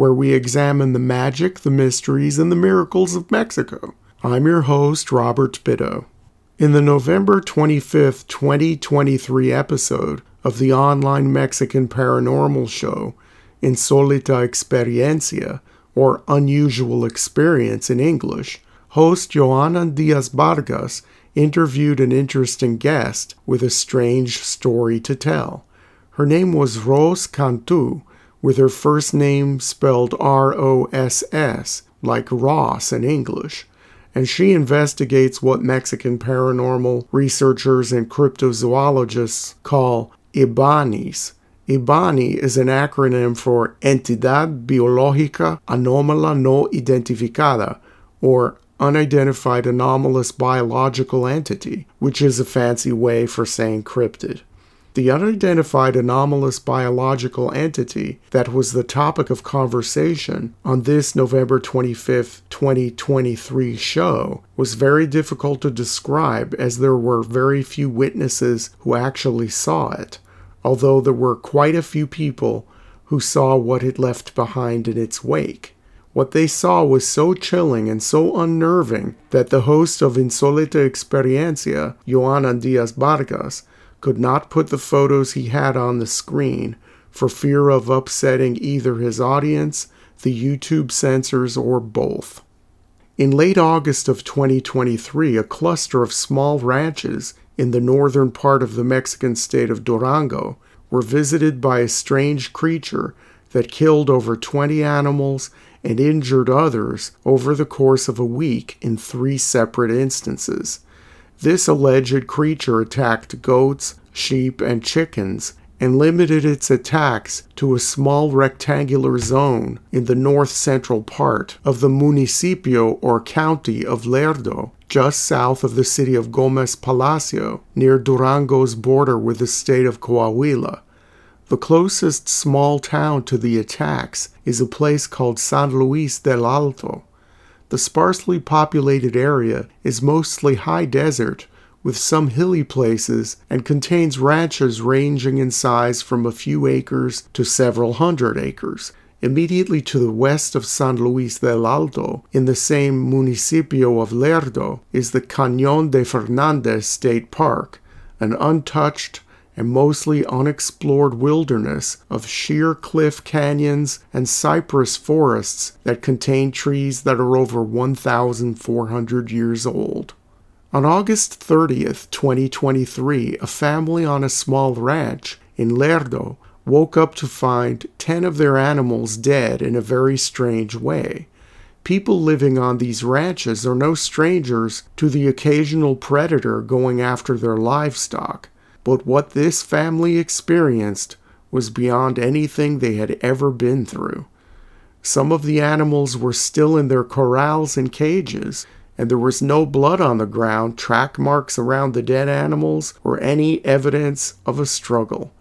where we examine the magic, the mysteries, and the miracles of Mexico. I'm your host, Robert Bitto. In the November 25th, 2023 episode of the online Mexican paranormal show, Insolita Experiencia, or Unusual Experience in English, host Joanna Diaz Vargas interviewed an interesting guest with a strange story to tell. Her name was Rose Cantu, with her first name spelled R O S S, like Ross in English, and she investigates what Mexican paranormal researchers and cryptozoologists call EBANIs. EBANI is an acronym for Entidad Biológica Anómala No Identificada, or Unidentified Anomalous Biological Entity, which is a fancy way for saying cryptid. The unidentified anomalous biological entity that was the topic of conversation on this November 25th, 2023 show was very difficult to describe as there were very few witnesses who actually saw it, although there were quite a few people who saw what it left behind in its wake. What they saw was so chilling and so unnerving that the host of Insolita Experiencia, Joana Diaz Vargas, could not put the photos he had on the screen for fear of upsetting either his audience, the YouTube censors, or both. In late August of 2023, a cluster of small ranches in the northern part of the Mexican state of Durango were visited by a strange creature that killed over 20 animals and injured others over the course of a week in three separate instances. This alleged creature attacked goats, sheep, and chickens and limited its attacks to a small rectangular zone in the north central part of the municipio or county of Lerdo, just south of the city of Gomez Palacio, near Durango's border with the state of Coahuila. The closest small town to the attacks is a place called San Luis del Alto. The sparsely populated area is mostly high desert, with some hilly places, and contains ranches ranging in size from a few acres to several hundred acres. Immediately to the west of San Luis del Alto, in the same municipio of Lerdo, is the Cañón de Fernandez State Park, an untouched, and mostly unexplored wilderness of sheer cliff canyons and cypress forests that contain trees that are over 1,400 years old. On August 30th, 2023, a family on a small ranch in Lerdo woke up to find 10 of their animals dead in a very strange way. People living on these ranches are no strangers to the occasional predator going after their livestock. But what this family experienced was beyond anything they had ever been through. Some of the animals were still in their corrals and cages, and there was no blood on the ground, track marks around the dead animals, or any evidence of a struggle.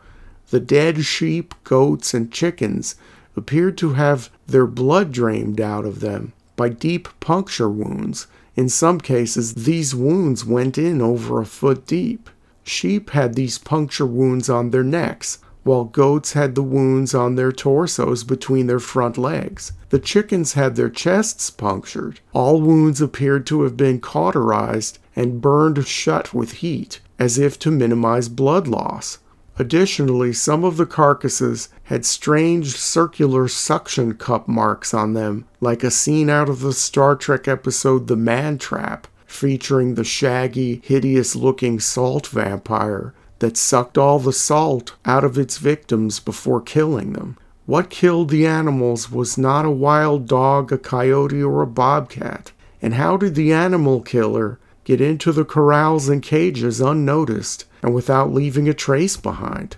The dead sheep, goats, and chickens appeared to have their blood drained out of them by deep puncture wounds. In some cases, these wounds went in over a foot deep. Sheep had these puncture wounds on their necks, while goats had the wounds on their torsos between their front legs. The chickens had their chests punctured. All wounds appeared to have been cauterized and burned shut with heat, as if to minimize blood loss. Additionally, some of the carcasses had strange circular suction cup marks on them, like a scene out of the Star Trek episode The Man Trap, featuring the shaggy, hideous looking salt vampire that sucked all the salt out of its victims before killing them. What killed the animals was not a wild dog, a coyote, or a bobcat. And how did the animal killer get into the corrals and cages unnoticed and without leaving a trace behind?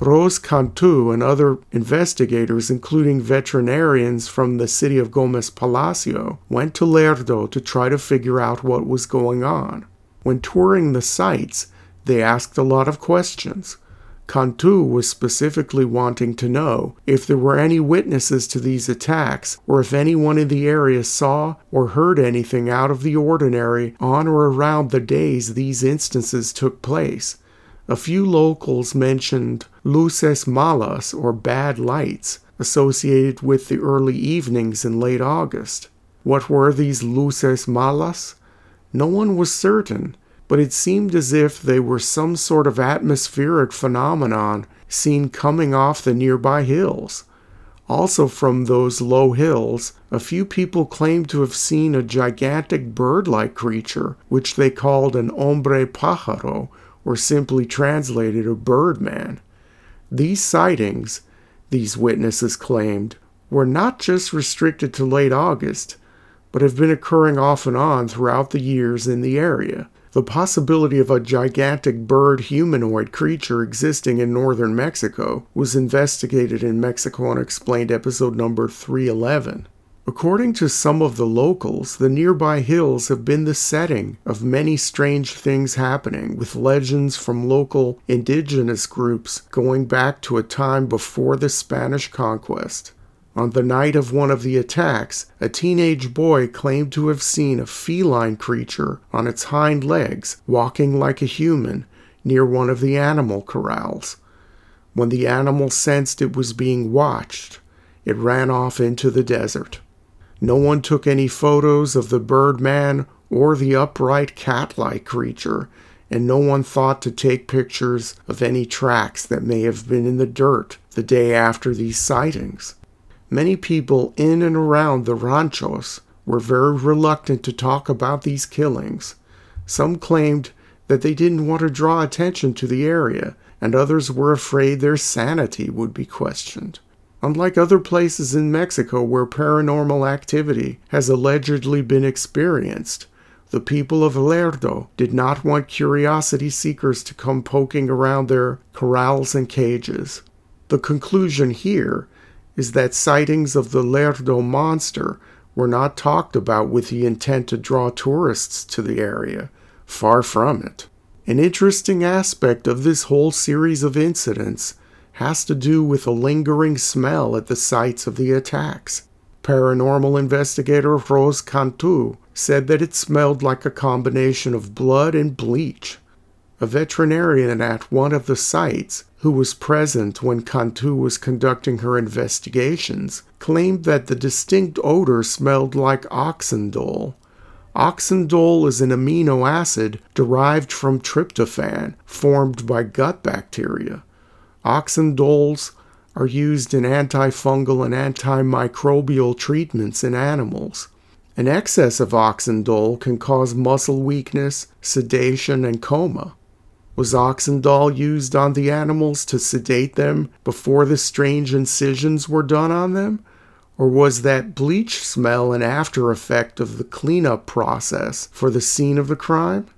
Rose Cantu and other investigators, including veterinarians from the city of Gomez Palacio, went to Lerdo to try to figure out what was going on. When touring the sites, they asked a lot of questions. Cantu was specifically wanting to know if there were any witnesses to these attacks or if anyone in the area saw or heard anything out of the ordinary on or around the days these instances took place. A few locals mentioned luces malas or bad lights associated with the early evenings in late August. What were these luces malas? No one was certain, but it seemed as if they were some sort of atmospheric phenomenon seen coming off the nearby hills. Also, from those low hills, a few people claimed to have seen a gigantic bird like creature, which they called an hombre pájaro, or simply translated a birdman. These sightings, these witnesses claimed, were not just restricted to late August, but have been occurring off and on throughout the years in the area. The possibility of a gigantic bird humanoid creature existing in northern Mexico was investigated in Mexico Unexplained episode number 311. According to some of the locals, the nearby hills have been the setting of many strange things happening, with legends from local indigenous groups going back to a time before the Spanish conquest. On the night of one of the attacks, a teenage boy claimed to have seen a feline creature on its hind legs walking like a human near one of the animal corrals. When the animal sensed it was being watched, it ran off into the desert. No one took any photos of the birdman or the upright cat like creature, and no one thought to take pictures of any tracks that may have been in the dirt the day after these sightings. Many people in and around the ranchos were very reluctant to talk about these killings. Some claimed that they didn't want to draw attention to the area, and others were afraid their sanity would be questioned. Unlike other places in Mexico where paranormal activity has allegedly been experienced, the people of Lerdo did not want curiosity seekers to come poking around their corrals and cages. The conclusion here is that sightings of the Lerdo monster were not talked about with the intent to draw tourists to the area. Far from it. An interesting aspect of this whole series of incidents has to do with a lingering smell at the sites of the attacks. Paranormal investigator Rose Cantu said that it smelled like a combination of blood and bleach. A veterinarian at one of the sites, who was present when Cantu was conducting her investigations, claimed that the distinct odor smelled like oxindole. Oxindole is an amino acid derived from tryptophan formed by gut bacteria. Oxindoles are used in antifungal and antimicrobial treatments in animals. An excess of oxindole can cause muscle weakness, sedation, and coma. Was oxindole used on the animals to sedate them before the strange incisions were done on them? Or was that bleach smell an after effect of the cleanup process for the scene of the crime?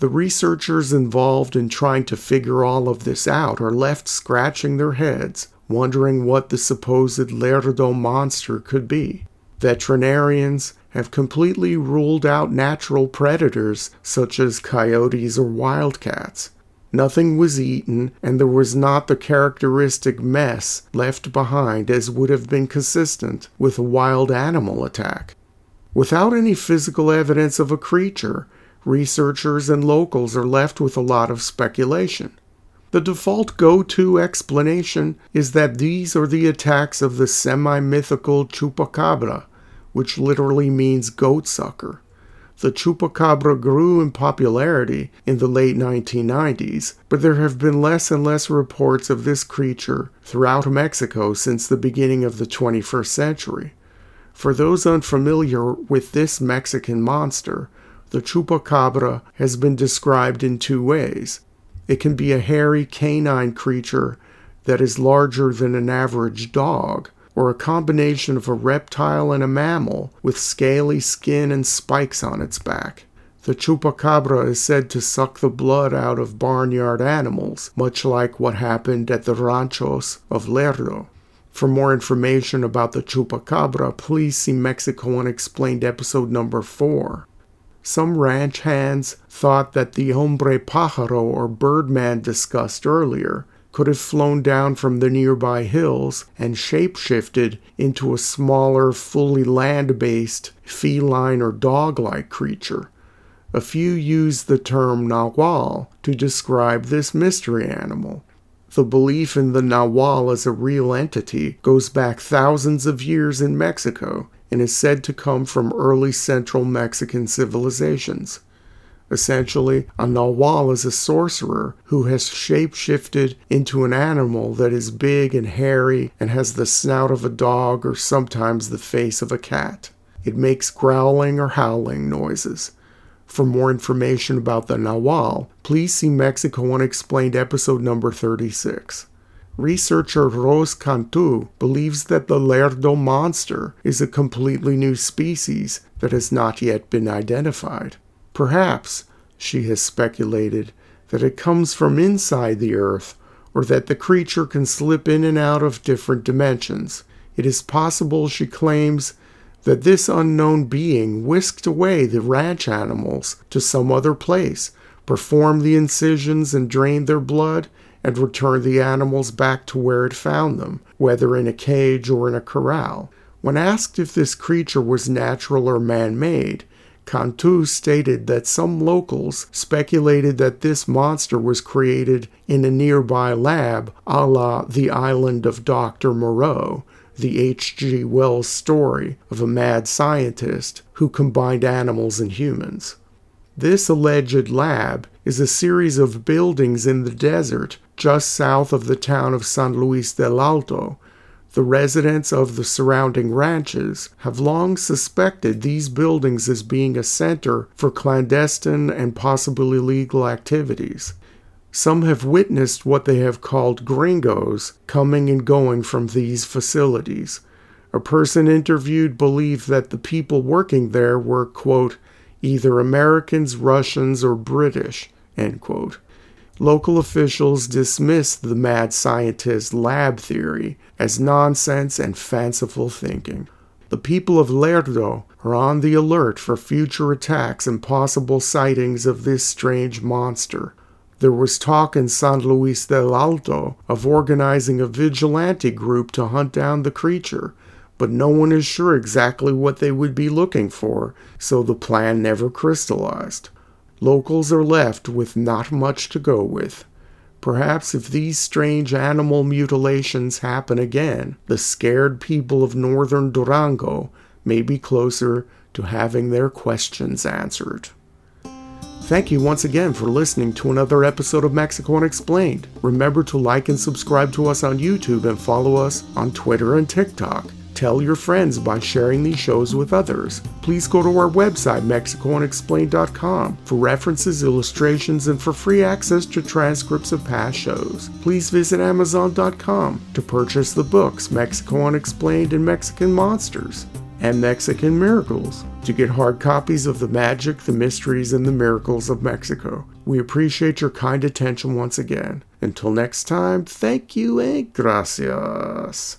The researchers involved in trying to figure all of this out are left scratching their heads, wondering what the supposed Lerdo monster could be. Veterinarians have completely ruled out natural predators such as coyotes or wildcats. Nothing was eaten, and there was not the characteristic mess left behind as would have been consistent with a wild animal attack. Without any physical evidence of a creature, researchers and locals are left with a lot of speculation. The default go to explanation is that these are the attacks of the semi mythical chupacabra, which literally means goat sucker. The chupacabra grew in popularity in the late 1990s, but there have been less and less reports of this creature throughout Mexico since the beginning of the 21st century. For those unfamiliar with this Mexican monster, the chupacabra has been described in two ways. It can be a hairy canine creature that is larger than an average dog, or a combination of a reptile and a mammal with scaly skin and spikes on its back. The chupacabra is said to suck the blood out of barnyard animals, much like what happened at the ranchos of Lerdo. For more information about the chupacabra, please see Mexico Unexplained episode number 4. Some ranch hands thought that the hombre pájaro or birdman discussed earlier could have flown down from the nearby hills and shapeshifted into a smaller, fully land based feline or dog like creature. A few use the term nahual to describe this mystery animal. The belief in the nahual as a real entity goes back thousands of years in Mexico and is said to come from early central Mexican civilizations. Essentially, a nahual is a sorcerer who has shapeshifted into an animal that is big and hairy and has the snout of a dog or sometimes the face of a cat. It makes growling or howling noises. For more information about the Nahual, please see Mexico Unexplained episode number 36. Researcher Rose Cantu believes that the Lerdo monster is a completely new species that has not yet been identified. Perhaps, she has speculated, that it comes from inside the earth or that the creature can slip in and out of different dimensions. It is possible, she claims, that this unknown being whisked away the ranch animals to some other place, performed the incisions and drained their blood, and returned the animals back to where it found them, whether in a cage or in a corral. When asked if this creature was natural or man made, Cantu stated that some locals speculated that this monster was created in a nearby lab a la the island of Dr. Moreau, the H.G. Wells story of a mad scientist who combined animals and humans. This alleged lab is a series of buildings in the desert just south of the town of San Luis del Alto. The residents of the surrounding ranches have long suspected these buildings as being a center for clandestine and possibly illegal activities. Some have witnessed what they have called gringos coming and going from these facilities. A person interviewed believed that the people working there were, quote, either Americans, Russians, or British, end quote. Local officials dismissed the mad scientist lab theory as nonsense and fanciful thinking. The people of Lerdo are on the alert for future attacks and possible sightings of this strange monster. There was talk in San Luis del Alto of organizing a vigilante group to hunt down the creature, but no one is sure exactly what they would be looking for, so the plan never crystallized. Locals are left with not much to go with. Perhaps if these strange animal mutilations happen again, the scared people of northern Durango may be closer to having their questions answered. Thank you once again for listening to another episode of Mexico Unexplained. Remember to like and subscribe to us on YouTube and follow us on Twitter and TikTok. Tell your friends by sharing these shows with others. Please go to our website, MexicoUnexplained.com, for references, illustrations, and for free access to transcripts of past shows. Please visit Amazon.com to purchase the books Mexico Unexplained and Mexican Monsters and Mexican Miracles to get hard copies of the magic, the mysteries, and the miracles of Mexico. We appreciate your kind attention once again. Until next time, thank you and gracias.